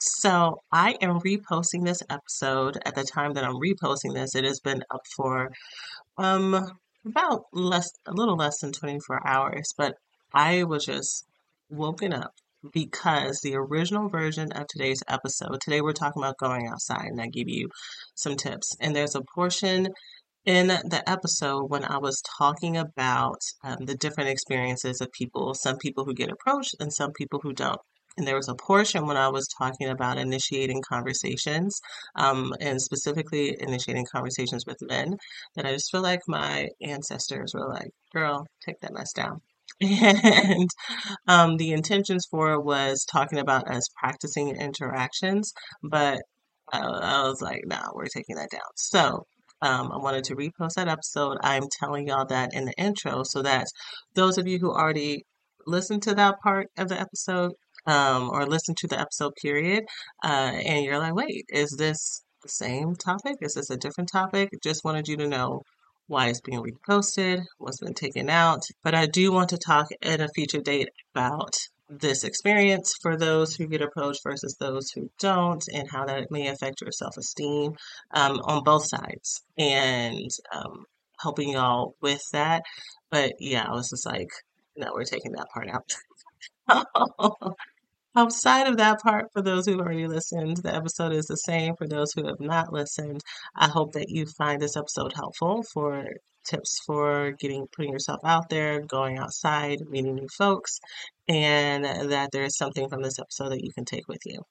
So, I am reposting this episode at the time that I'm reposting this. It has been up for um about less a little less than 24 hours, but I was just woken up because the original version of today's episode, today we're talking about going outside, and I give you some tips. And there's a portion in the episode when I was talking about um, the different experiences of people, some people who get approached and some people who don't. And there was a portion when I was talking about initiating conversations, um, and specifically initiating conversations with men, that I just feel like my ancestors were like, girl, take that mess down. And um, the intentions for it was talking about us practicing interactions, but I, I was like, no, nah, we're taking that down. So um, I wanted to repost that episode. I'm telling y'all that in the intro so that those of you who already listened to that part of the episode um, or listen to the episode period, uh, and you're like, wait, is this the same topic? Is this a different topic? Just wanted you to know why it's being reposted, what's been taken out. But I do want to talk at a future date about this experience for those who get approached versus those who don't, and how that may affect your self esteem um, on both sides, and um, helping y'all with that. But yeah, I was just like, no, we're taking that part out. Outside of that part, for those who've already listened, the episode is the same for those who have not listened. I hope that you find this episode helpful for tips for getting putting yourself out there, going outside, meeting new folks, and that there is something from this episode that you can take with you.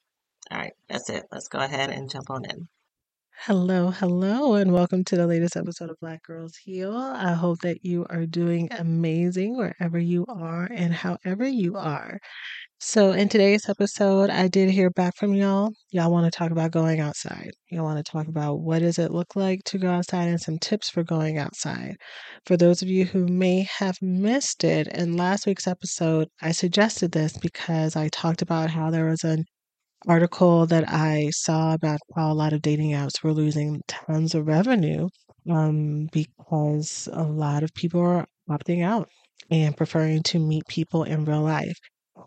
All right, that's it. Let's go ahead and jump on in. Hello, hello, and welcome to the latest episode of Black Girls Heal. I hope that you are doing amazing wherever you are and however you are. So, in today's episode, I did hear back from y'all. Y'all want to talk about going outside. Y'all want to talk about what does it look like to go outside and some tips for going outside. For those of you who may have missed it, in last week's episode, I suggested this because I talked about how there was an article that I saw about how a lot of dating apps were losing tons of revenue um, because a lot of people are opting out and preferring to meet people in real life.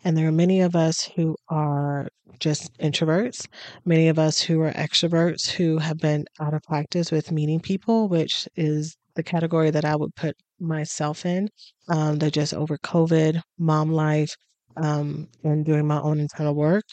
And there are many of us who are just introverts, many of us who are extroverts who have been out of practice with meeting people, which is the category that I would put myself in. Um, that just over COVID, mom life, um, and doing my own internal work,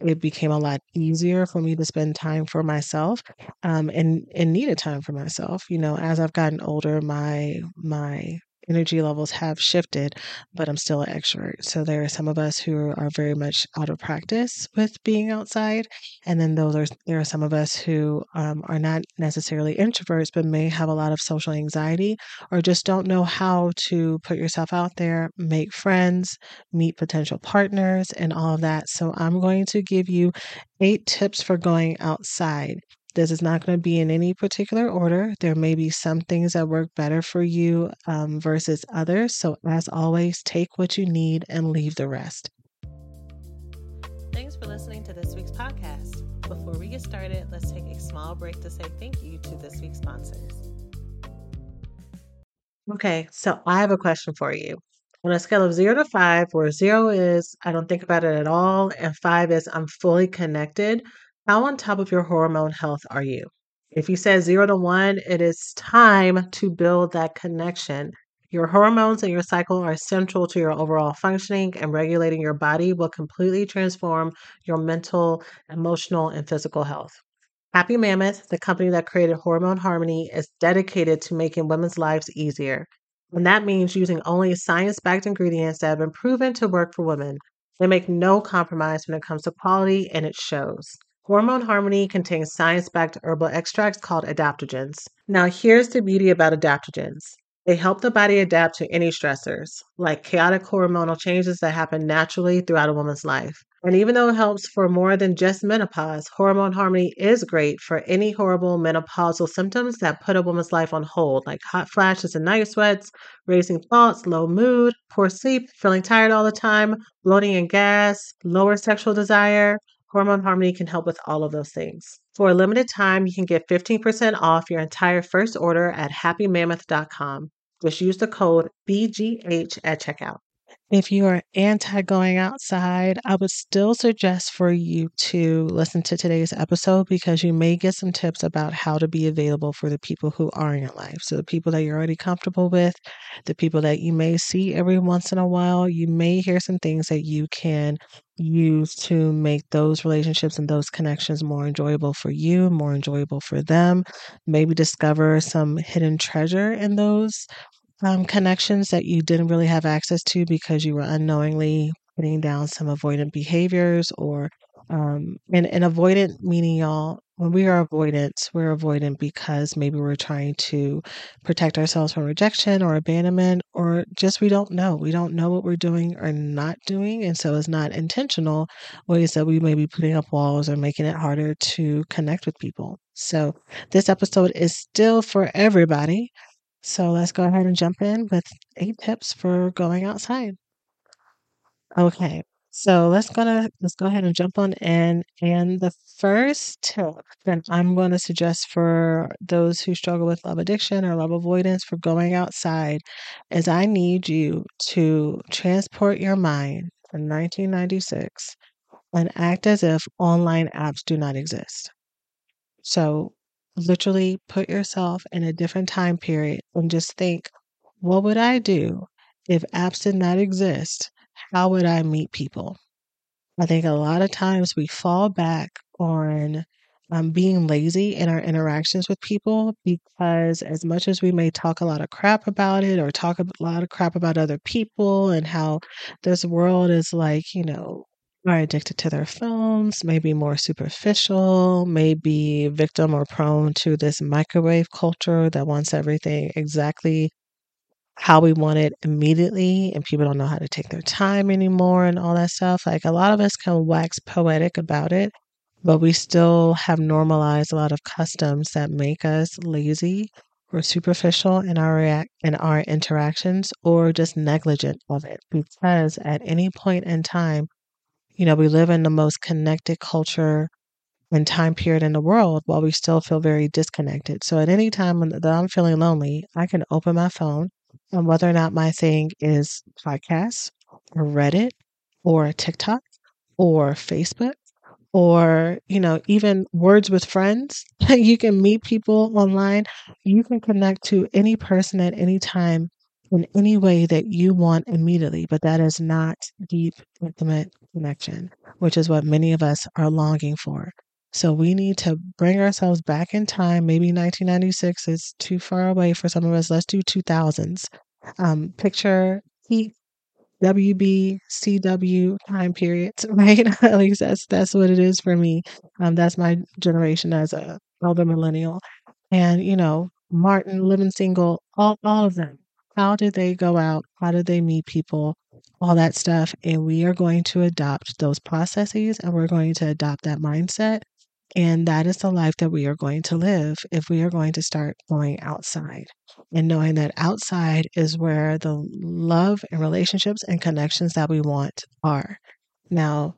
it became a lot easier for me to spend time for myself um, and and needed time for myself. You know, as I've gotten older, my my energy levels have shifted, but I'm still an extrovert. So there are some of us who are very much out of practice with being outside, and then those are there are some of us who um, are not necessarily introverts, but may have a lot of social anxiety or just don't know how to put yourself out there, make friends, meet potential partners, and all of that. So I'm going to give you eight tips for going outside. This is not going to be in any particular order. There may be some things that work better for you um, versus others. So, as always, take what you need and leave the rest. Thanks for listening to this week's podcast. Before we get started, let's take a small break to say thank you to this week's sponsors. Okay, so I have a question for you. On a scale of zero to five, where zero is I don't think about it at all, and five is I'm fully connected, how on top of your hormone health are you? If you said zero to one, it is time to build that connection. Your hormones and your cycle are central to your overall functioning, and regulating your body will completely transform your mental, emotional, and physical health. Happy Mammoth, the company that created Hormone Harmony, is dedicated to making women's lives easier. And that means using only science backed ingredients that have been proven to work for women. They make no compromise when it comes to quality, and it shows. Hormone Harmony contains science backed herbal extracts called adaptogens. Now, here's the beauty about adaptogens they help the body adapt to any stressors, like chaotic hormonal changes that happen naturally throughout a woman's life. And even though it helps for more than just menopause, Hormone Harmony is great for any horrible menopausal symptoms that put a woman's life on hold, like hot flashes and night sweats, racing thoughts, low mood, poor sleep, feeling tired all the time, bloating and gas, lower sexual desire. Hormone Harmony can help with all of those things. For a limited time, you can get 15% off your entire first order at happymammoth.com. Just use the code BGH at checkout. If you are anti going outside, I would still suggest for you to listen to today's episode because you may get some tips about how to be available for the people who are in your life. So, the people that you're already comfortable with, the people that you may see every once in a while, you may hear some things that you can use to make those relationships and those connections more enjoyable for you, more enjoyable for them. Maybe discover some hidden treasure in those um, connections that you didn't really have access to because you were unknowingly putting down some avoidant behaviors or um, and, and avoidant meaning y'all when we are avoidant we're avoidant because maybe we're trying to protect ourselves from rejection or abandonment or just we don't know. We don't know what we're doing or not doing and so it's not intentional ways that we may be putting up walls or making it harder to connect with people. So this episode is still for everybody so let's go ahead and jump in with eight tips for going outside. Okay, so let's gonna let's go ahead and jump on in. And the first tip that I'm going to suggest for those who struggle with love addiction or love avoidance for going outside is I need you to transport your mind to 1996 and act as if online apps do not exist. So literally put yourself in a different time period and just think, what would I do if apps did not exist? How would I meet people? I think a lot of times we fall back on um, being lazy in our interactions with people because, as much as we may talk a lot of crap about it or talk a lot of crap about other people and how this world is like, you know, are addicted to their phones, maybe more superficial, maybe victim or prone to this microwave culture that wants everything exactly how we want it immediately, and people don't know how to take their time anymore and all that stuff. Like a lot of us can wax poetic about it, but we still have normalized a lot of customs that make us lazy or superficial in our react in our interactions or just negligent of it because at any point in time you know, we live in the most connected culture and time period in the world while we still feel very disconnected. So at any time that I'm feeling lonely, I can open my phone and whether or not my thing is podcasts or Reddit or TikTok or Facebook or, you know, even words with friends. you can meet people online. You can connect to any person at any time in any way that you want immediately, but that is not deep, intimate connection, which is what many of us are longing for. So we need to bring ourselves back in time. Maybe 1996 is too far away for some of us. Let's do 2000s. Um, picture peak WB, CW time periods, right? At least that's that's what it is for me. Um, that's my generation as a elder millennial, and you know Martin, Living Single, all all of them how did they go out? How did they meet people? All that stuff. And we are going to adopt those processes and we're going to adopt that mindset. And that is the life that we are going to live if we are going to start going outside and knowing that outside is where the love and relationships and connections that we want are. Now,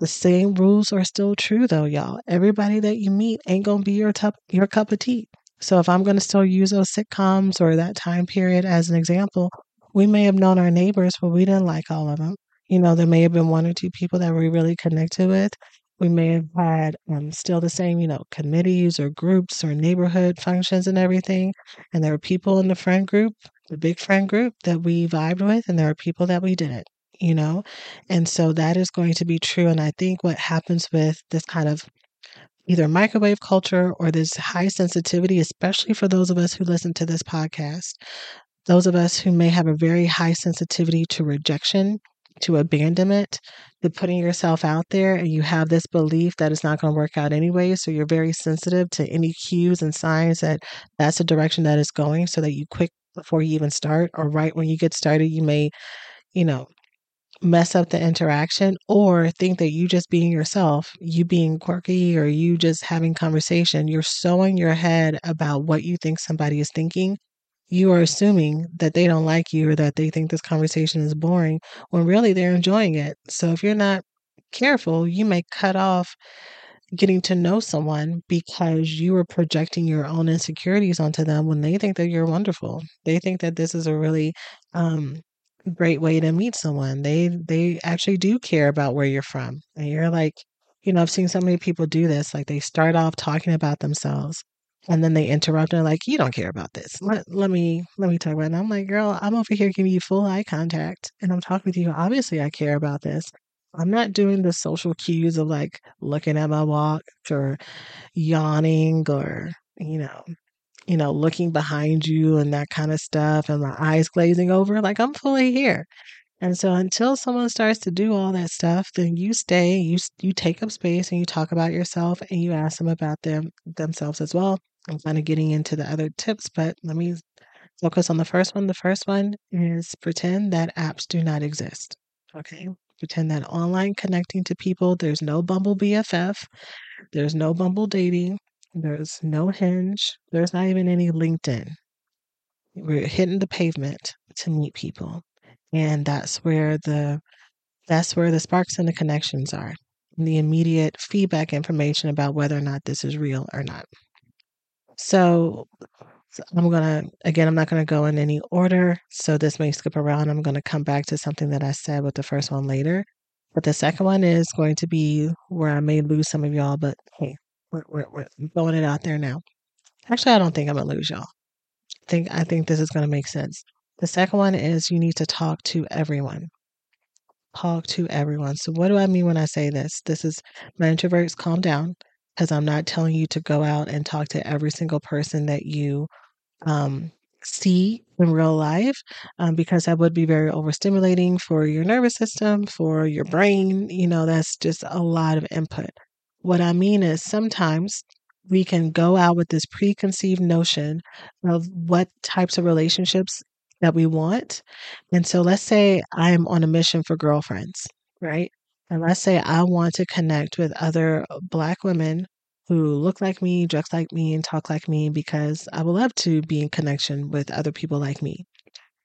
the same rules are still true though, y'all. Everybody that you meet ain't to be your, tup- your cup of tea. So if I'm to still use those sitcoms or that time period as an example, we may have known our neighbors, but we didn't like all of them. You know, there may have been one or two people that we really connected with. We may have had um, still the same, you know, committees or groups or neighborhood functions and everything. And there were people in the friend group, the big friend group that we vibed with, and there are people that we didn't, you know? And so that is going to be true. And I think what happens with this kind of either microwave culture or this high sensitivity, especially for those of us who listen to this podcast. Those of us who may have a very high sensitivity to rejection, to abandonment, to putting yourself out there, and you have this belief that it's not going to work out anyway. So you're very sensitive to any cues and signs that that's the direction that it's going, so that you quick before you even start, or right when you get started, you may, you know, mess up the interaction or think that you just being yourself, you being quirky or you just having conversation, you're so in your head about what you think somebody is thinking. You are assuming that they don't like you or that they think this conversation is boring when really they're enjoying it. So if you're not careful, you may cut off getting to know someone because you are projecting your own insecurities onto them when they think that you're wonderful. They think that this is a really um, great way to meet someone. They they actually do care about where you're from. And you're like, you know, I've seen so many people do this. Like they start off talking about themselves and then they interrupt and like, you don't care about this. Let, let me let me talk about it. And I'm like, girl, I'm over here giving you full eye contact and I'm talking with you. Obviously I care about this. I'm not doing the social cues of like looking at my watch or yawning or, you know, you know, looking behind you and that kind of stuff and my eyes glazing over, like I'm fully here. And so until someone starts to do all that stuff, then you stay, you you take up space and you talk about yourself and you ask them about them themselves as well. I'm kind of getting into the other tips, but let me focus on the first one. The first one is pretend that apps do not exist. Okay. Pretend that online connecting to people, there's no Bumble BFF, there's no Bumble dating, there's no Hinge, there's not even any LinkedIn. We're hitting the pavement to meet people. And that's where the that's where the sparks and the connections are. The immediate feedback information about whether or not this is real or not. So I'm gonna again, I'm not gonna go in any order, so this may skip around. I'm gonna come back to something that I said with the first one later. But the second one is going to be where I may lose some of y'all, but hey, we're, we're, we're throwing it out there now. Actually, I don't think I'm gonna lose y'all. I think I think this is gonna make sense. The second one is you need to talk to everyone. Talk to everyone. So what do I mean when I say this? This is my introverts, calm down, because I'm not telling you to go out and talk to every single person that you um, see in real life um, because that would be very overstimulating for your nervous system, for your brain. You know, that's just a lot of input. What I mean is sometimes we can go out with this preconceived notion of what types of relationships that we want. And so let's say I'm on a mission for girlfriends, right? And let's say I want to connect with other Black women who look like me, dress like me, and talk like me because I would love to be in connection with other people like me.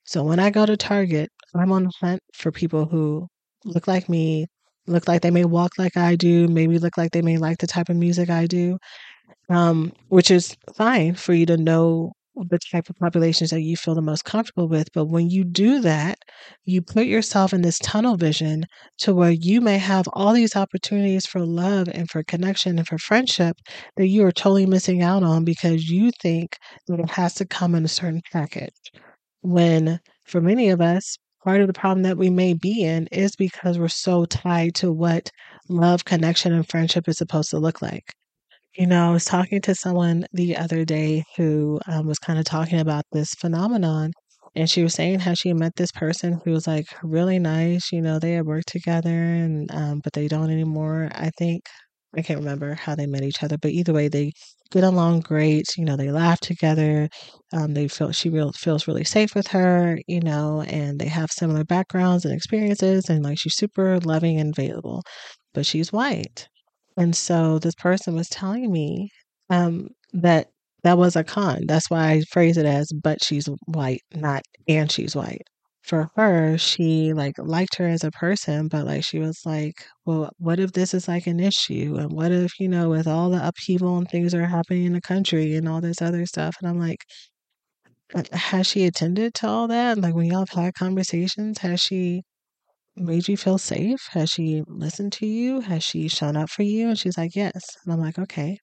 So when I go to Target, I'm on the hunt for people who look like me, look like they may walk like I do, maybe look like they may like the type of music I do, um, which is fine for you to know the type of populations that you feel the most comfortable with. But when you do that, you put yourself in this tunnel vision to where you may have all these opportunities for love and for connection and for friendship that you are totally missing out on because you think that it has to come in a certain package. When for many of us, part of the problem that we may be in is because we're so tied to what love, connection, and friendship is supposed to look like. You know, I was talking to someone the other day who um, was kind of talking about this phenomenon, and she was saying how she met this person who was like really nice. You know, they had worked together, and um, but they don't anymore. I think I can't remember how they met each other, but either way, they get along great. You know, they laugh together. Um, they feel she real, feels really safe with her. You know, and they have similar backgrounds and experiences, and like she's super loving and available, but she's white. And so this person was telling me um, that that was a con. That's why I phrase it as "but she's white," not "and she's white." For her, she like liked her as a person, but like she was like, "Well, what if this is like an issue? And what if you know, with all the upheaval and things that are happening in the country and all this other stuff?" And I'm like, "Uh, "Has she attended to all that? Like when y'all have had conversations, has she?" Made you feel safe? Has she listened to you? Has she shown up for you? And she's like, yes. And I'm like, okay.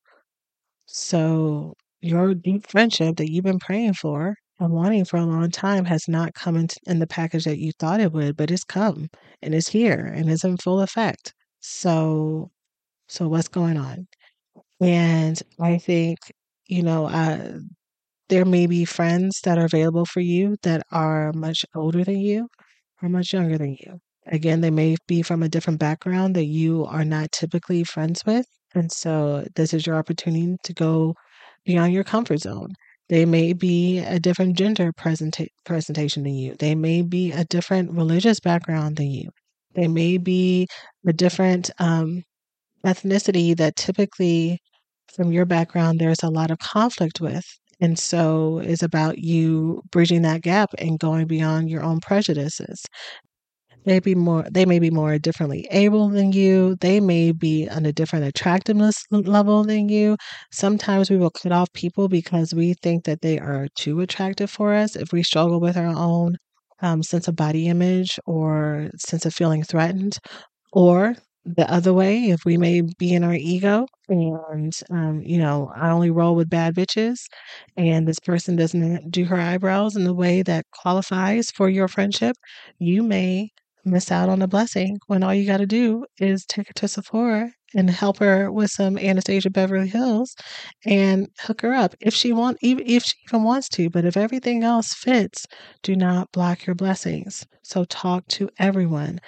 So your deep friendship that you've been praying for and wanting for a long time has not come in, in the package that you thought it would, but it's come and it's here and it's in full effect. So, so what's going on? And I think, you know, I, there may be friends that are available for you that are much older than you or much younger than you. Again, they may be from a different background that you are not typically friends with. And so this is your opportunity to go beyond your comfort zone. They may be a different gender presenta- presentation than you. They may be a different religious background than you. They may be a different um, ethnicity that typically, from your background, there's a lot of conflict with. And so it's about you bridging that gap and going beyond your own prejudices. They be more they may be more differently able than you. They may be on a different attractiveness level than you. Sometimes we will cut off people because we think that they are too attractive for us if we struggle with our own um, sense of body image or sense of feeling threatened. Or the other way, if we may be in our ego and, um, you know, I only roll with bad bitches and this person doesn't do her eyebrows in the way that qualifies for your friendship, you may miss out on a blessing when all you got to do is take her to Sephora and help her with some Anastasia Beverly Hills and hook her up if she want even if she even wants to but if everything else fits do not block your blessings. So talk to everyone.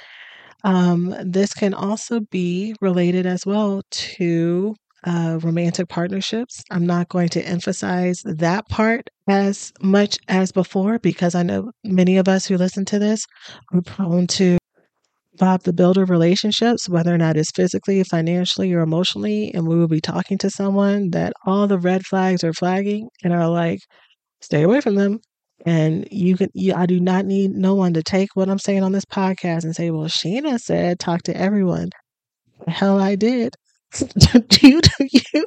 Um, this can also be related as well to uh, romantic partnerships. I'm not going to emphasize that part as much as before because I know many of us who listen to this are prone to Bob the Builder relationships, whether or not it's physically, financially, or emotionally. And we will be talking to someone that all the red flags are flagging and are like, stay away from them. And you can, you, I do not need no one to take what I'm saying on this podcast and say, well, Shena said, talk to everyone. The hell I did. you do you.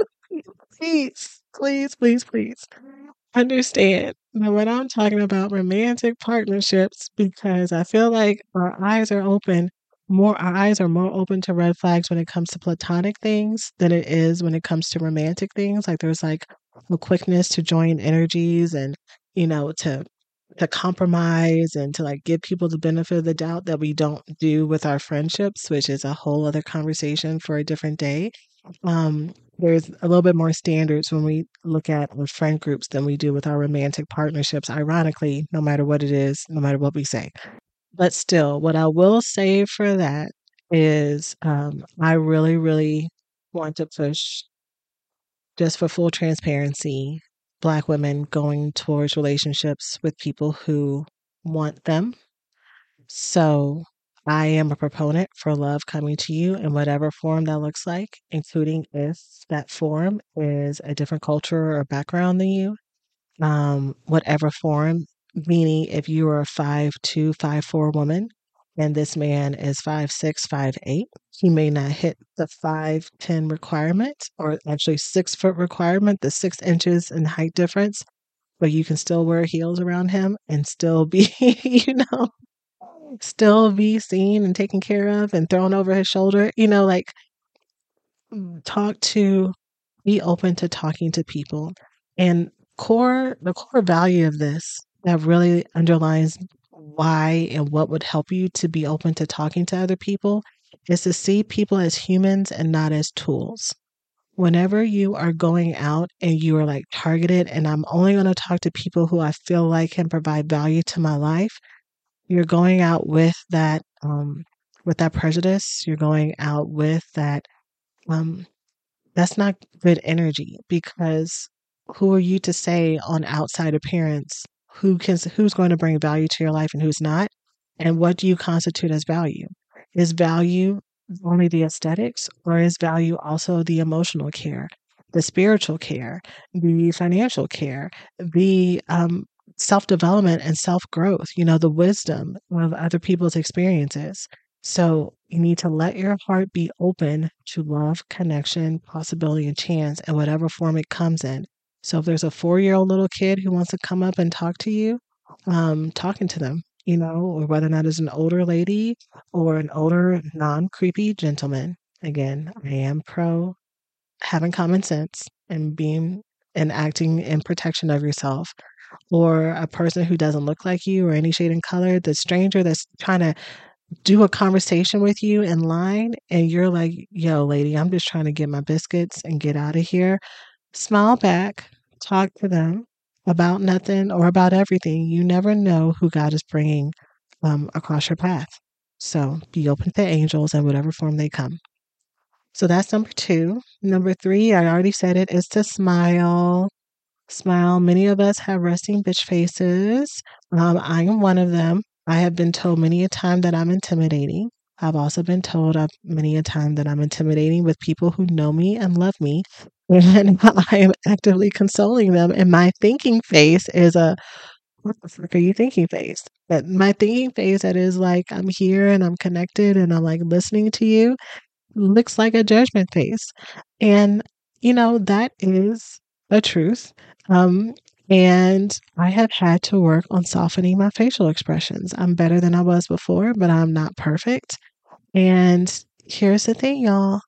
Please, please, please, please understand that when I'm talking about romantic partnerships, because I feel like our eyes are open more our eyes are more open to red flags when it comes to platonic things than it is when it comes to romantic things. Like there's like a quickness to join energies and you know to to compromise and to like give people the benefit of the doubt that we don't do with our friendships, which is a whole other conversation for a different day. Um, there's a little bit more standards when we look at our friend groups than we do with our romantic partnerships, ironically, no matter what it is, no matter what we say. But still, what I will say for that is um, I really, really want to push, just for full transparency, Black women going towards relationships with people who want them. So I am a proponent for love coming to you in whatever form that looks like, including if that form is a different culture or background than you. Um, whatever form meaning if you are a five two, five four woman and this man is five six, five eight, he may not hit the five ten requirement or actually six foot requirement, the six inches in height difference, but you can still wear heels around him and still be, you know, still be seen and taken care of and thrown over his shoulder. You know, like mm, talk to, be open to talking to people. And core, the core value of this that really underlines why and what would help you to be open to talking to other people is to see people as humans and not as tools. Whenever you are going out and you are like targeted, and I'm only going to talk to people who I feel like can provide value to my life, you're going out with that um, with that prejudice. You're going out with that. Um, that's not good energy because who are you to say on outside appearance who can who's going to bring value to your life and who's not and what do you constitute as value? Is value only the aesthetics or is value also the emotional care the spiritual care the financial care the um, self-development and self-growth you know the wisdom of other people's experiences? So you need to let your heart be open to love connection possibility and chance in whatever form it comes in so if there's a four year old little kid who wants to come up and talk to you, um, talking to them, you know, or whether or not it's an older lady or an older, non creepy gentleman. Again, I am pro having common sense and being and acting in protection of yourself. Or a person who doesn't look like you or any shade in color, the stranger that's trying to do a conversation with you in line and you're like, yo, lady, I'm just trying to get my biscuits and get out of here. Smile back, talk to them, about nothing or about everything. You never know who God is bringing um, across your path. So be open to angels in whatever form they come. So that's number two. Number three, I already said it, is to smile. Smile. Many of us have resting bitch faces. Um, I am one of them. I have been told many a time that I'm intimidating. I've also been told many a time that I'm intimidating with people who know me and love me. And I am actively consoling them. And my thinking face is a what the fuck are you thinking face? But my thinking face that is like I'm here and I'm connected and I'm like listening to you looks like a judgment face. And you know, that is a truth. Um and I have had to work on softening my facial expressions. I'm better than I was before, but I'm not perfect. And here's the thing, y'all.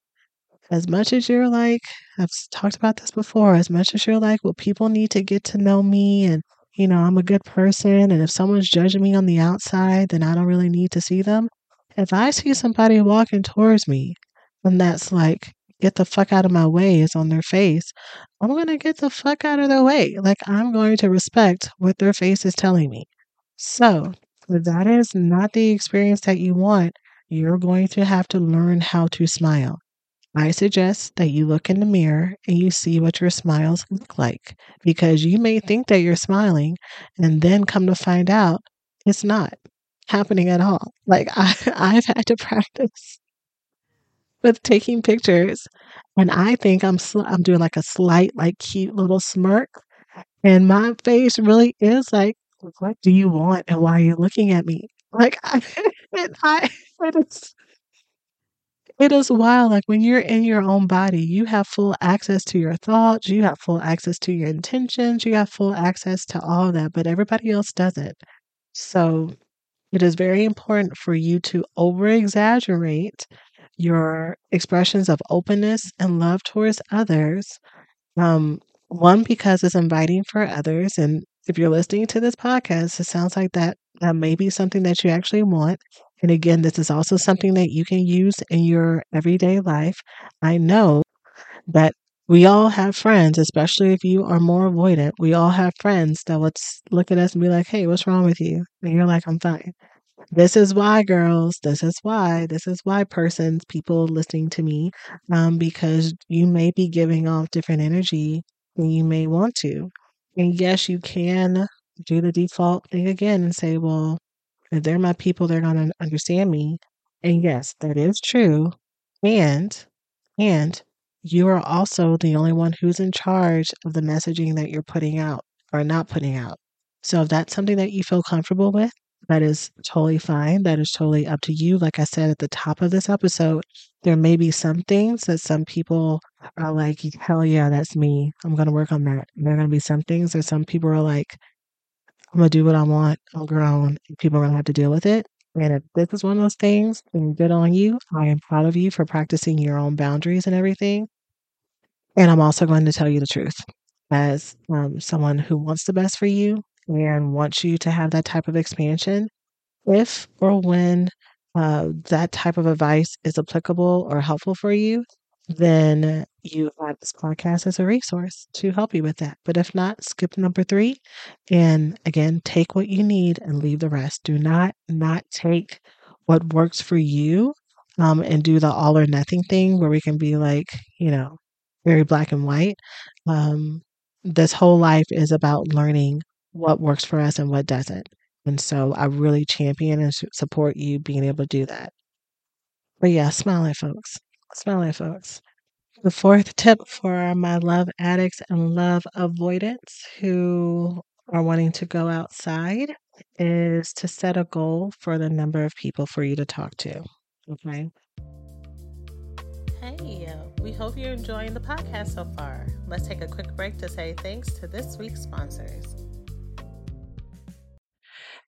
As much as you're like, I've talked about this before, as much as you're like, well, people need to get to know me and, you know, I'm a good person. And if someone's judging me on the outside, then I don't really need to see them. If I see somebody walking towards me and that's like, get the fuck out of my way is on their face, I'm going to get the fuck out of their way. Like, I'm going to respect what their face is telling me. So, if that is not the experience that you want, you're going to have to learn how to smile. I suggest that you look in the mirror and you see what your smiles look like because you may think that you're smiling and then come to find out it's not happening at all. Like I, I've had to practice with taking pictures and I think I'm sl- I'm doing like a slight like cute little smirk and my face really is like what do you want and why are you looking at me? Like I, and I it is it is wild. Like when you're in your own body, you have full access to your thoughts, you have full access to your intentions, you have full access to all that, but everybody else doesn't. So it is very important for you to over exaggerate your expressions of openness and love towards others. Um, one, because it's inviting for others. And if you're listening to this podcast, it sounds like that, that may be something that you actually want. And again, this is also something that you can use in your everyday life. I know that we all have friends, especially if you are more avoidant. We all have friends that would look at us and be like, hey, what's wrong with you? And you're like, I'm fine. This is why, girls. This is why. This is why, persons, people listening to me, um, because you may be giving off different energy than you may want to. And yes, you can do the default thing again and say, well, if they're my people, they're going to understand me. And yes, that is true. And, and you are also the only one who's in charge of the messaging that you're putting out or not putting out. So if that's something that you feel comfortable with, that is totally fine. That is totally up to you. Like I said at the top of this episode, there may be some things that some people are like, hell yeah, that's me. I'm going to work on that. And there are going to be some things that some people are like, I'm to do what I want. I'm grown. And people are to have to deal with it. And if this is one of those things, then good on you. I am proud of you for practicing your own boundaries and everything. And I'm also going to tell you the truth as um, someone who wants the best for you and wants you to have that type of expansion. If or when uh, that type of advice is applicable or helpful for you, then you have this podcast as a resource to help you with that. But if not, skip number three. And again, take what you need and leave the rest. Do not not take what works for you um, and do the all or nothing thing where we can be like, you know, very black and white. Um, this whole life is about learning what works for us and what doesn't. And so I really champion and support you being able to do that. But yeah, smile at folks. At folks. The fourth tip for my love addicts and love avoidants who are wanting to go outside is to set a goal for the number of people for you to talk to. Okay. Hey, we hope you're enjoying the podcast so far. Let's take a quick break to say thanks to this week's sponsors.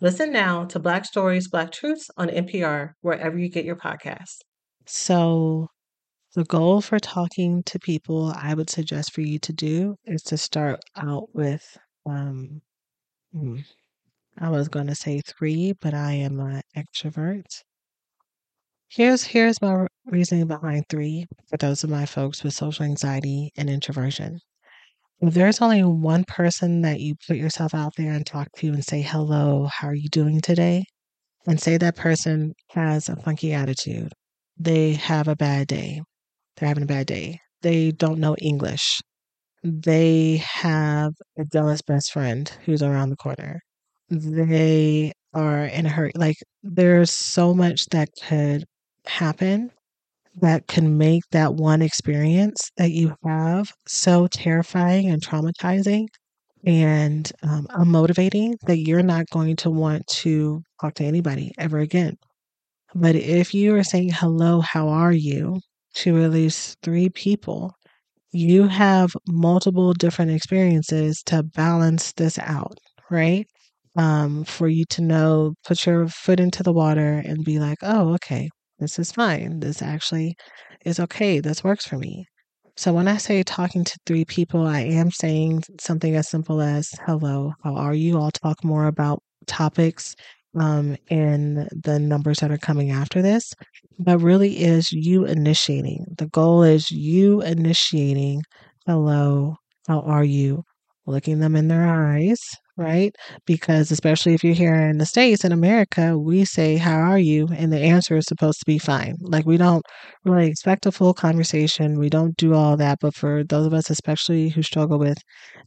Listen now to Black Stories, Black Truths on NPR, wherever you get your podcasts. So, the goal for talking to people I would suggest for you to do is to start out with, um, hmm, I was going to say three, but I am an extrovert. Here's here's my reasoning behind three for those of my folks with social anxiety and introversion. If there's only one person that you put yourself out there and talk to and say, hello, how are you doing today? And say that person has a funky attitude. They have a bad day. They're having a bad day. They don't know English. They have a jealous best friend who's around the corner. They are in a hurry. Like, there's so much that could happen that can make that one experience that you have so terrifying and traumatizing and um, unmotivating that you're not going to want to talk to anybody ever again. But if you are saying, hello, how are you, to at least three people, you have multiple different experiences to balance this out, right? Um, for you to know, put your foot into the water and be like, oh, okay, this is fine. This actually is okay. This works for me. So when I say talking to three people, I am saying something as simple as hello, how are you? I'll talk more about topics um, in the numbers that are coming after this, but really is you initiating. The goal is you initiating hello, how are you? Looking them in their eyes, right? Because especially if you're here in the States, in America, we say, How are you? And the answer is supposed to be fine. Like we don't really expect a full conversation. We don't do all that. But for those of us, especially who struggle with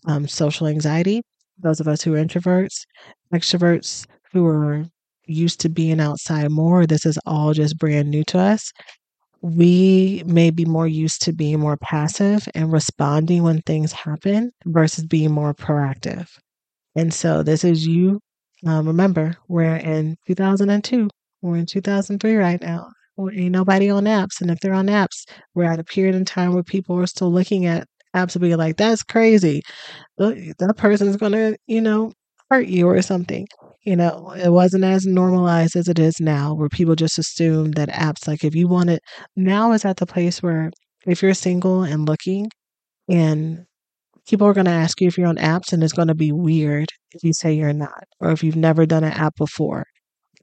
um, social anxiety, those of us who are introverts, extroverts who are used to being outside more, this is all just brand new to us. We may be more used to being more passive and responding when things happen versus being more proactive. And so this is you. Um, remember, we're in 2002. We're in 2003 right now. Well, ain't nobody on apps. And if they're on apps, we're at a period in time where people are still looking at apps and being like, that's crazy. That person's going to, you know, hurt you or something. You know, it wasn't as normalized as it is now, where people just assume that apps, like if you want it, now is at the place where if you're single and looking and people are going to ask you if you're on apps and it's going to be weird if you say you're not or if you've never done an app before.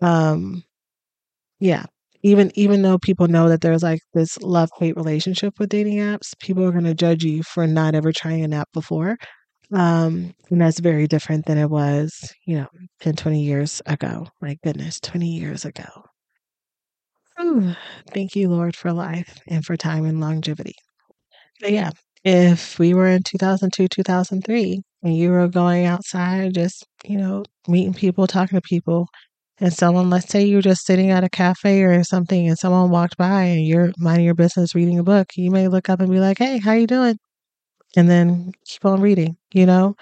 Um yeah. Even even though people know that there's like this love hate relationship with dating apps people are going to judge you for not ever trying an app before. Um and that's very different than it was you know 10 20 years ago. My goodness 20 years ago. Ooh, thank you lord for life and for time and longevity. But yeah if we were in 2002, 2003, and you were going outside, just, you know, meeting people, talking to people, and someone, let's say you're just sitting at a cafe or something, and someone walked by and you're minding your business reading a book, you may look up and be like, hey, how you doing? And then keep on reading, you know?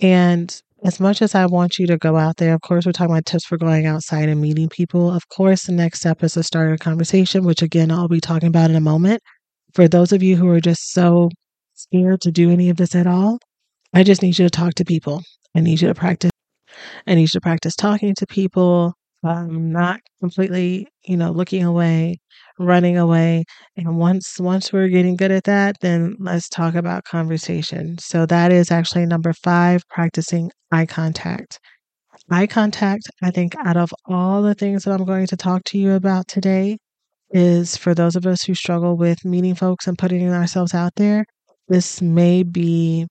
And as much as I want you to go out there, of course, we're talking about tips for going outside and meeting people. Of course, the next step is to start a conversation, which again, I'll be talking about in a moment. For those of you who are just so scared to do any of this at all, I just need you to talk to people. I need you to practice. I need you to practice talking to people, um, not completely, you know, looking away, running away. And once once we're getting good at that, then let's talk about conversation. So that is actually number five, practicing eye contact. Eye contact, I think, out of all the things that I'm going to talk to you about today, is for those of us who struggle with meeting folks and putting ourselves out there, this may be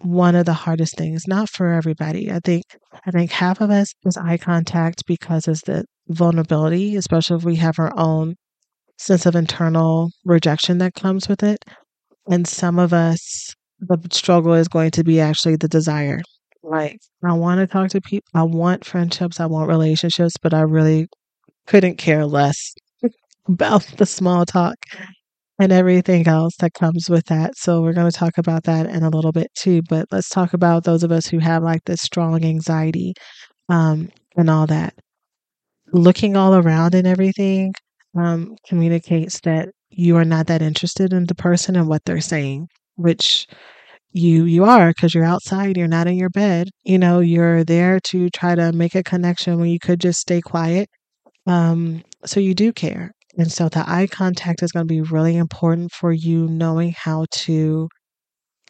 one of the hardest things not for everybody. I think i think half of us is eye contact because it's the vulnerability especially if we have our own sense of internal rejection that comes with it. And some of us the struggle is going to be actually the desire. Like i want to talk to people i want friendships i want relationships but i really couldn't care less about the small talk and everything else that comes with that. So we're going to talk about that in a little bit too. But let's talk about those of us who have like this strong anxiety um, and all that. Looking all around and everything um, communicates that you are not that interested in the person and what they're saying, which you you are because you're outside you're not in your bed you know you're there to try to make a connection when you could just stay quiet um, so you do care and so the eye contact is going to be really important for you knowing how to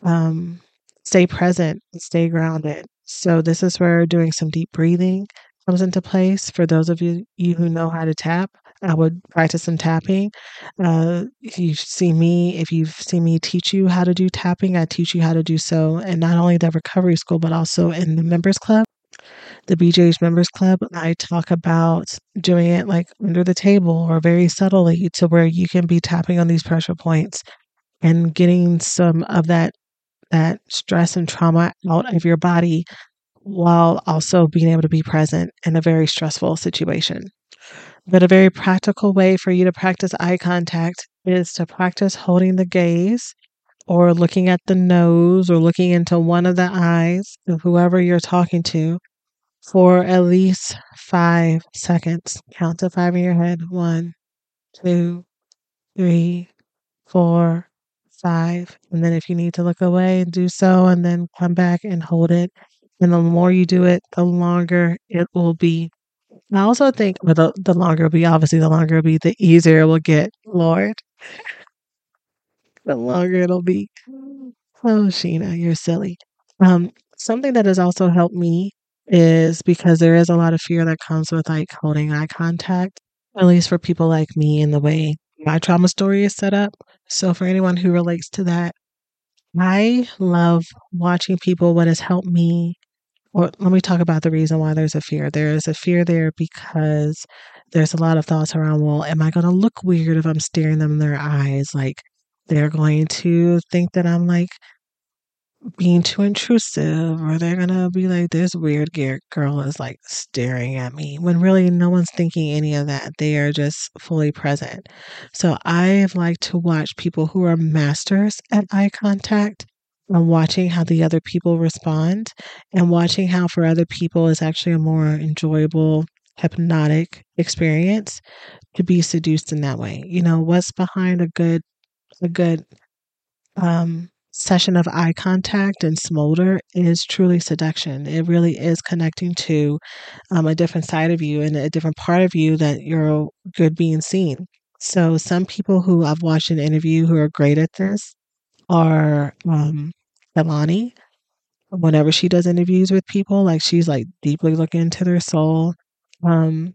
um, stay present and stay grounded. So this is where doing some deep breathing comes into place. For those of you, you who know how to tap, I would practice some tapping. Uh, if you've seen me, if you've seen me teach you how to do tapping, I teach you how to do so, and not only the recovery school, but also in the members club the BJ's Members Club, I talk about doing it like under the table or very subtly to where you can be tapping on these pressure points and getting some of that that stress and trauma out of your body while also being able to be present in a very stressful situation. But a very practical way for you to practice eye contact is to practice holding the gaze or looking at the nose or looking into one of the eyes of whoever you're talking to for at least five seconds. Count to five in your head. One, two, three, four, five. And then if you need to look away, and do so and then come back and hold it. And the more you do it, the longer it will be. I also think well, the, the longer it'll be, obviously, the longer it'll be, the easier it will get. Lord, the longer it'll be. Oh, Shena, you're silly. Um, something that has also helped me is because there is a lot of fear that comes with like holding eye contact, at least for people like me in the way my trauma story is set up. So, for anyone who relates to that, I love watching people. What has helped me, or let me talk about the reason why there's a fear. There is a fear there because there's a lot of thoughts around, well, am I going to look weird if I'm staring them in their eyes? Like, they're going to think that I'm like being too intrusive or they're gonna be like this weird girl is like staring at me when really no one's thinking any of that. They are just fully present. So i've liked to watch people who are masters at eye contact and watching how the other people respond and watching how for other people is actually a more enjoyable hypnotic experience to be seduced in that way. You know what's behind a good a good um session of eye contact and smolder is truly seduction. It really is connecting to um, a different side of you and a different part of you that you're good being seen. So, some people who I've watched an interview who are great at this are um, Kehlani. Whenever she does interviews with people, like she's like deeply looking into their soul. Um,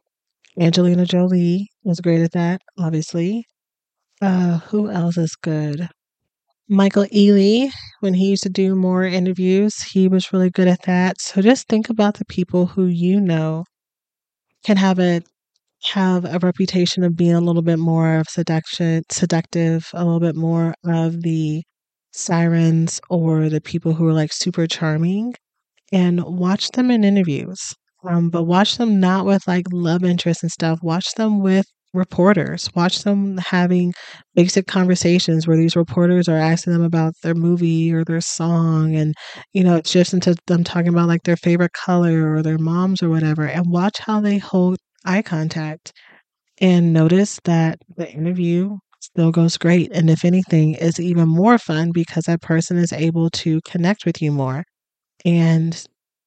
Angelina Jolie is great at that, obviously. Uh, who else is good? Michael Ealy, when he used to do more interviews, he was really good at that. So just think about the people who you know can have a have a reputation of being a little bit more of seduction, seductive, a little bit more of the sirens or the people who are like super charming, and watch them in interviews. Um, but watch them not with like love interest and stuff. Watch them with reporters. Watch them having basic conversations where these reporters are asking them about their movie or their song, and you know, it shifts into them talking about like their favorite color or their moms or whatever. And watch how they hold eye contact and notice that the interview still goes great. And if anything, is even more fun because that person is able to connect with you more. And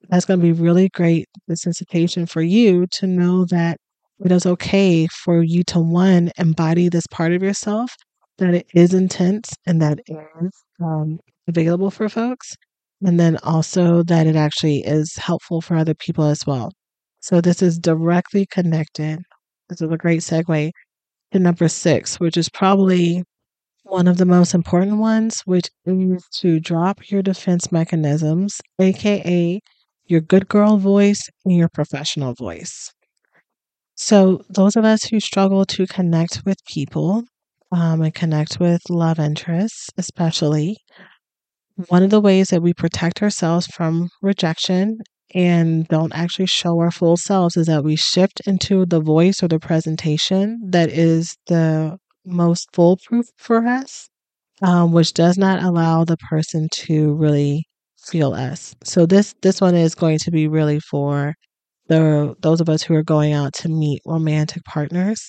that's going to be really great desensitization for you to know that it is okay for you to one embody this part of yourself that it is intense and that is um, available for folks and then also that it actually is helpful for other people as well. So this is directly connected. This is a great segue to number six which is probably one of the most important ones which is to drop your defense mechanisms aka your good girl voice and your professional voice so, those of us who struggle to connect with people um, and connect with love interests, especially, one of the ways that we protect ourselves from rejection and don't actually show our full selves is that we shift into the voice or the presentation that is the most foolproof for us, um, which does not allow the person to really feel us. So this this one is going to be really for the those of us who are going out to meet romantic partners.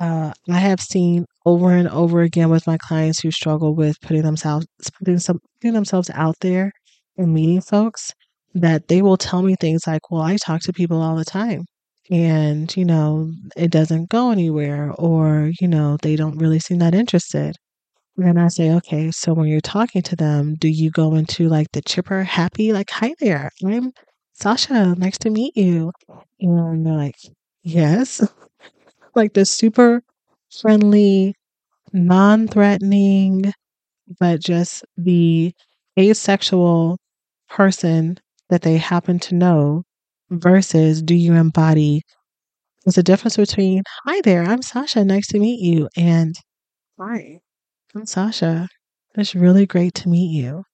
Uh, I have seen over and over again with my clients who struggle with putting themselves putting some putting themselves out there and meeting folks that they will tell me things like, "Well, I talk to people all the time." And, you know, it doesn't go anywhere, or, you know, they don't really seem that interested. And I say, okay, so when you're talking to them, do you go into like the chipper, happy, like, hi there, I'm Sasha, nice to meet you. And they're like, yes. like the super friendly, non threatening, but just the asexual person that they happen to know versus do you embody there's a difference between hi there i'm sasha nice to meet you and hi i'm sasha it's really great to meet you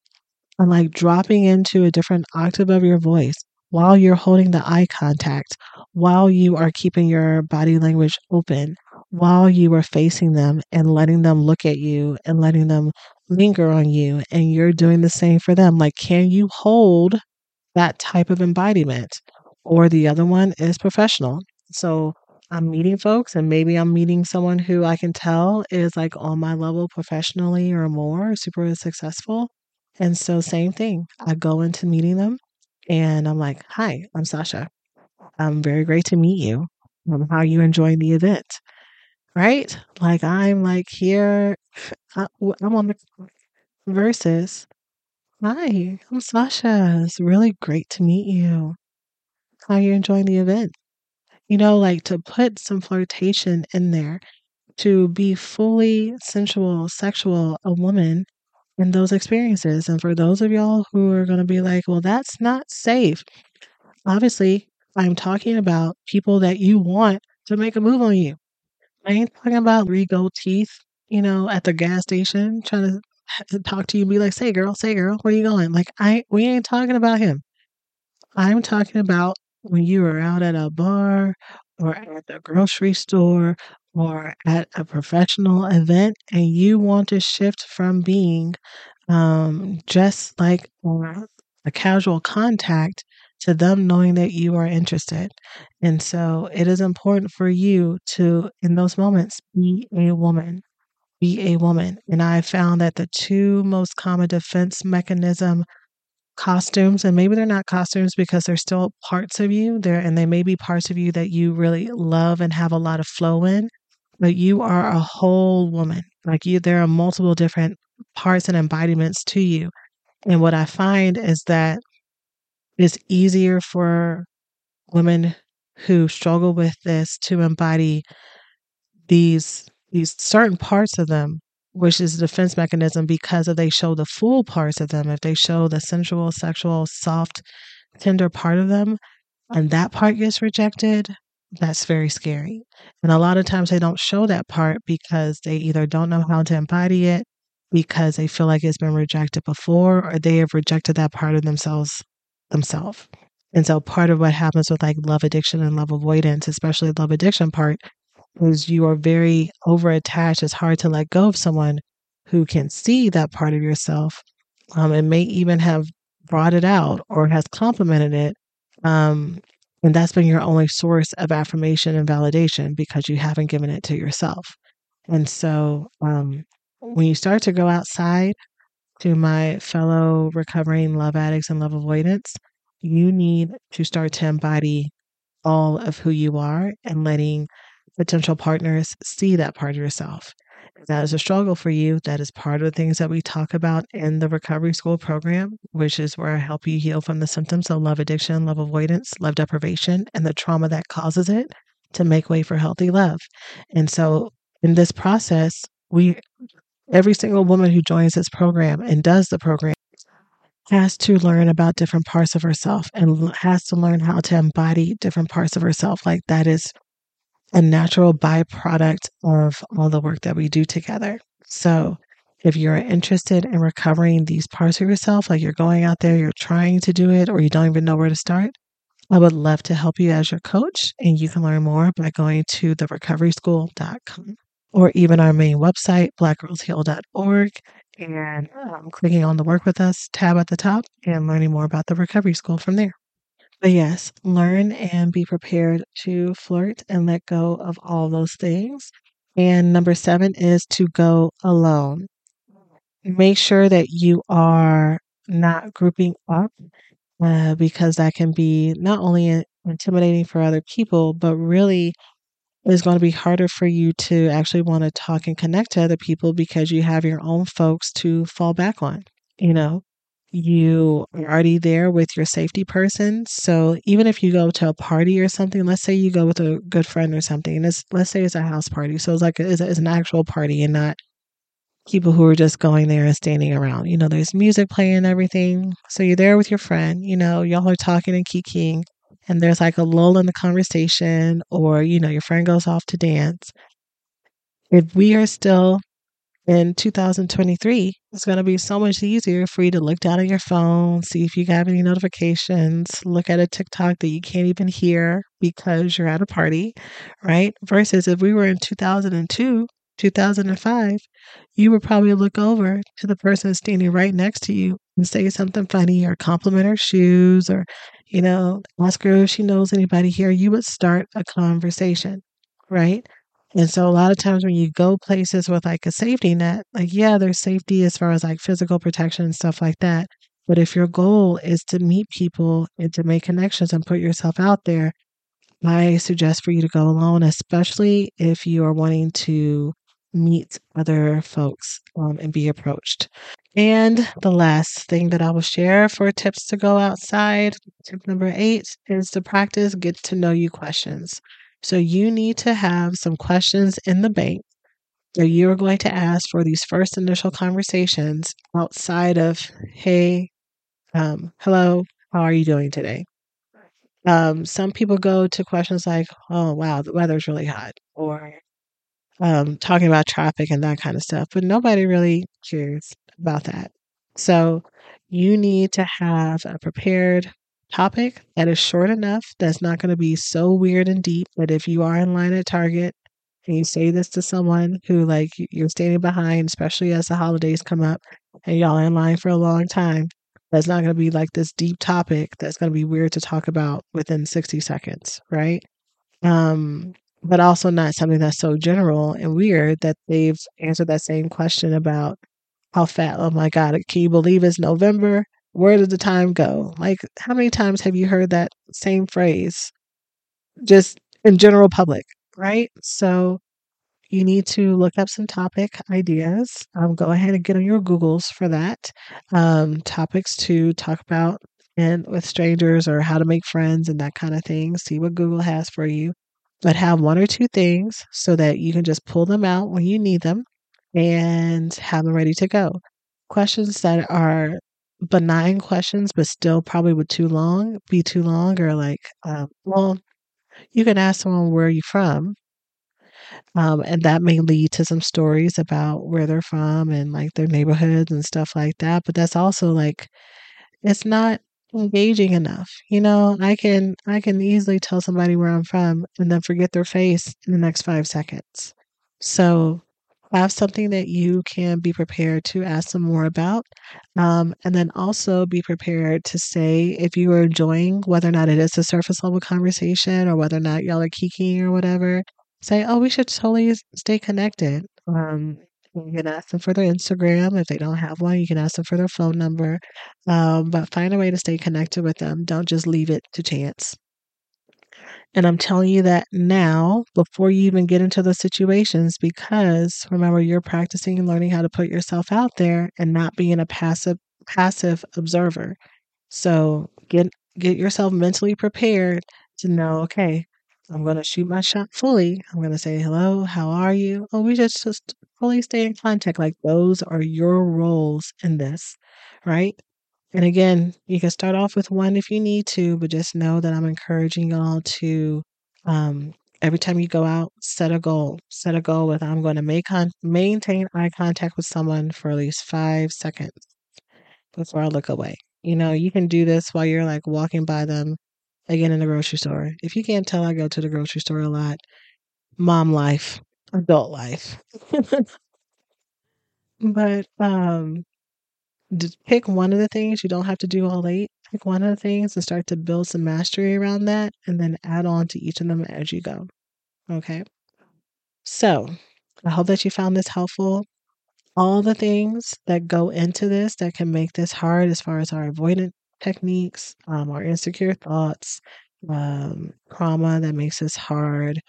and like dropping into a different octave of your voice while you're holding the eye contact, while you are keeping your body language open, while you are facing them and letting them look at you and letting them linger on you, and you're doing the same for them. Like, can you hold that type of embodiment? Or the other one is professional. So I'm meeting folks, and maybe I'm meeting someone who I can tell is like on my level professionally or more, super successful. And so, same thing. I go into meeting them and I'm like, Hi, I'm Sasha. I'm very great to meet you. Um, how are you enjoying the event? Right? Like, I'm like here, I, I'm on the versus. Hi, I'm Sasha. It's really great to meet you. How are you enjoying the event? You know, like to put some flirtation in there, to be fully sensual, sexual, a woman in those experiences. And for those of y'all who are going to be like, well, that's not safe, obviously, I'm talking about people that you want to make a move on you. I ain't talking about gold teeth, you know, at the gas station trying to talk to you and be like, say, girl, say, girl, where you going? Like, I, we ain't talking about him. I'm talking about when you are out at a bar or at the grocery store or at a professional event and you want to shift from being um, just like a casual contact to them knowing that you are interested. And so it is important for you to, in those moments, be a woman. Be a woman. And I found that the two most common defense mechanism costumes and maybe they're not costumes because they're still parts of you there and they may be parts of you that you really love and have a lot of flow in but you are a whole woman. Like you there are multiple different parts and embodiments to you. And what i find is that it's easier for women who struggle with this to embody these these certain parts of them which is a defense mechanism because if they show the full parts of them, if they show the sensual, sexual, soft, tender part of them, and that part gets rejected, that's very scary. And a lot of times they don't show that part because they either don't know how to embody it, because they feel like it's been rejected before, or they have rejected that part of themselves themselves. And so part of what happens with like love addiction and love avoidance, especially love addiction part, is you are very over attached. It's hard to let go of someone who can see that part of yourself um, and may even have brought it out or has complimented it. Um, and that's been your only source of affirmation and validation because you haven't given it to yourself. And so um, when you start to go outside to my fellow recovering love addicts and love avoidants, you need to start to embody all of who you are and letting potential partners see that part of yourself. That is a struggle for you, that is part of the things that we talk about in the recovery school program, which is where I help you heal from the symptoms of love addiction, love avoidance, love deprivation, and the trauma that causes it to make way for healthy love. And so in this process, we every single woman who joins this program and does the program has to learn about different parts of herself and has to learn how to embody different parts of herself. Like that is a natural byproduct of all the work that we do together. So, if you're interested in recovering these parts of yourself, like you're going out there, you're trying to do it, or you don't even know where to start, I would love to help you as your coach. And you can learn more by going to therecoveryschool.com or even our main website, blackgirlsheal.org, and um, clicking on the Work With Us tab at the top and learning more about the Recovery School from there. But yes, learn and be prepared to flirt and let go of all those things. And number seven is to go alone. Make sure that you are not grouping up uh, because that can be not only intimidating for other people, but really is going to be harder for you to actually want to talk and connect to other people because you have your own folks to fall back on. You know, you are already there with your safety person. So even if you go to a party or something, let's say you go with a good friend or something, and it's, let's say it's a house party. So it's like a, it's, a, it's an actual party and not people who are just going there and standing around. You know, there's music playing and everything. So you're there with your friend, you know, y'all are talking and kikiing and there's like a lull in the conversation, or, you know, your friend goes off to dance. If we are still in 2023, it's going to be so much easier for you to look down at your phone, see if you have any notifications, look at a TikTok that you can't even hear because you're at a party, right? Versus if we were in 2002, 2005, you would probably look over to the person standing right next to you and say something funny or compliment her shoes or, you know, ask her if she knows anybody here. You would start a conversation, right? And so a lot of times when you go places with like a safety net, like, yeah, there's safety as far as like physical protection and stuff like that. But if your goal is to meet people and to make connections and put yourself out there, I suggest for you to go alone, especially if you are wanting to meet other folks um, and be approached. And the last thing that I will share for tips to go outside, tip number eight, is to practice get to know you questions. So you need to have some questions in the bank that you're going to ask for these first initial conversations outside of, hey, um, hello, how are you doing today? Um, some people go to questions like, oh, wow, the weather's really hot, or um, talking about traffic and that kind of stuff, but nobody really cares about that. So you need to have a prepared topic that is short enough that's not going to be so weird and deep that if you are in line at Target and you say this to someone who like you're standing behind, especially as the holidays come up and y'all in line for a long time, that's not going to be like this deep topic that's going to be weird to talk about within 60 seconds, right? Um, but also not something that's so general and weird that they've answered that same question about how fat. Oh my God, can you believe it's November? Where did the time go? Like, how many times have you heard that same phrase just in general public, right? So, you need to look up some topic ideas. Um, go ahead and get on your Googles for that. Um, topics to talk about and with strangers or how to make friends and that kind of thing. See what Google has for you but have one or two things so that you can just pull them out when you need them and have them ready to go. Questions that are benign questions, but still probably would too long be too long, or like, uh, well, you can ask someone where are you from, um, and that may lead to some stories about where they're from and like their neighborhoods and stuff like that. But that's also like, it's not engaging enough. You know, I can I can easily tell somebody where I'm from and then forget their face in the next 5 seconds. So, have something that you can be prepared to ask them more about. Um, and then also be prepared to say if you are enjoying whether or not it is a surface level conversation or whether or not y'all are kiki or whatever, say, oh, we should totally stay connected. Um, You can ask them for their Instagram. If they don't have one, you can ask them for their phone number. Um, but find a way to stay connected with them. Don't just leave it to chance. And I'm telling you that now before you even get into those situations because remember you're practicing and learning how to put yourself out there and not being a passive passive observer. So get get yourself mentally prepared to know, okay, I'm going to shoot my shot fully. I'm going to say, hello, how are you? Oh, we just, just fully stay in contact. Like those are your roles in this, right? And again, you can start off with one if you need to, but just know that I'm encouraging y'all to, um, every time you go out, set a goal. Set a goal with I'm going to make con- maintain eye contact with someone for at least five seconds before I look away. You know, you can do this while you're like walking by them again in the grocery store. If you can't tell, I go to the grocery store a lot. Mom life, adult life. but um pick one of the things. You don't have to do all eight. Pick one of the things and start to build some mastery around that and then add on to each of them as you go. Okay. So I hope that you found this helpful. All the things that go into this that can make this hard as far as our avoidant techniques, um, our insecure thoughts, um, trauma that makes this hard,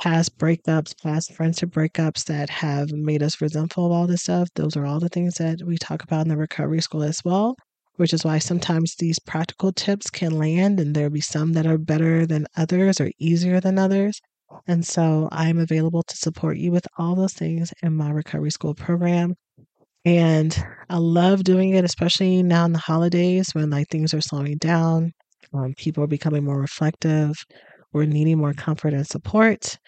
past breakups, past friendship breakups that have made us resentful of all this stuff. Those are all the things that we talk about in the recovery school as well, which is why sometimes these practical tips can land and there'll be some that are better than others or easier than others. And so I'm available to support you with all those things in my recovery school program. And I love doing it, especially now in the holidays when like things are slowing down, um, people are becoming more reflective, we're needing more comfort and support,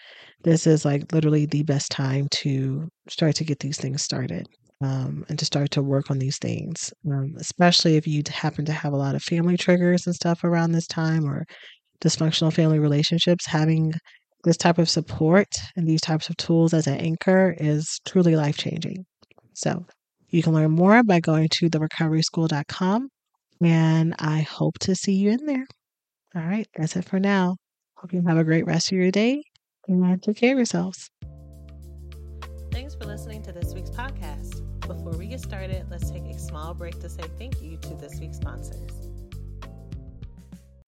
this is like literally the best time to start to get these things started um, and to start to work on these things, um, especially if you happen to have a lot of family triggers and stuff around this time or dysfunctional family relationships. Having this type of support and these types of tools as an anchor is truly life changing. So, you can learn more by going to therecoveryschool.com, and I hope to see you in there. All right, that's it for now. Hope you have a great rest of your day and take care of yourselves. Thanks for listening to this week's podcast. Before we get started, let's take a small break to say thank you to this week's sponsors.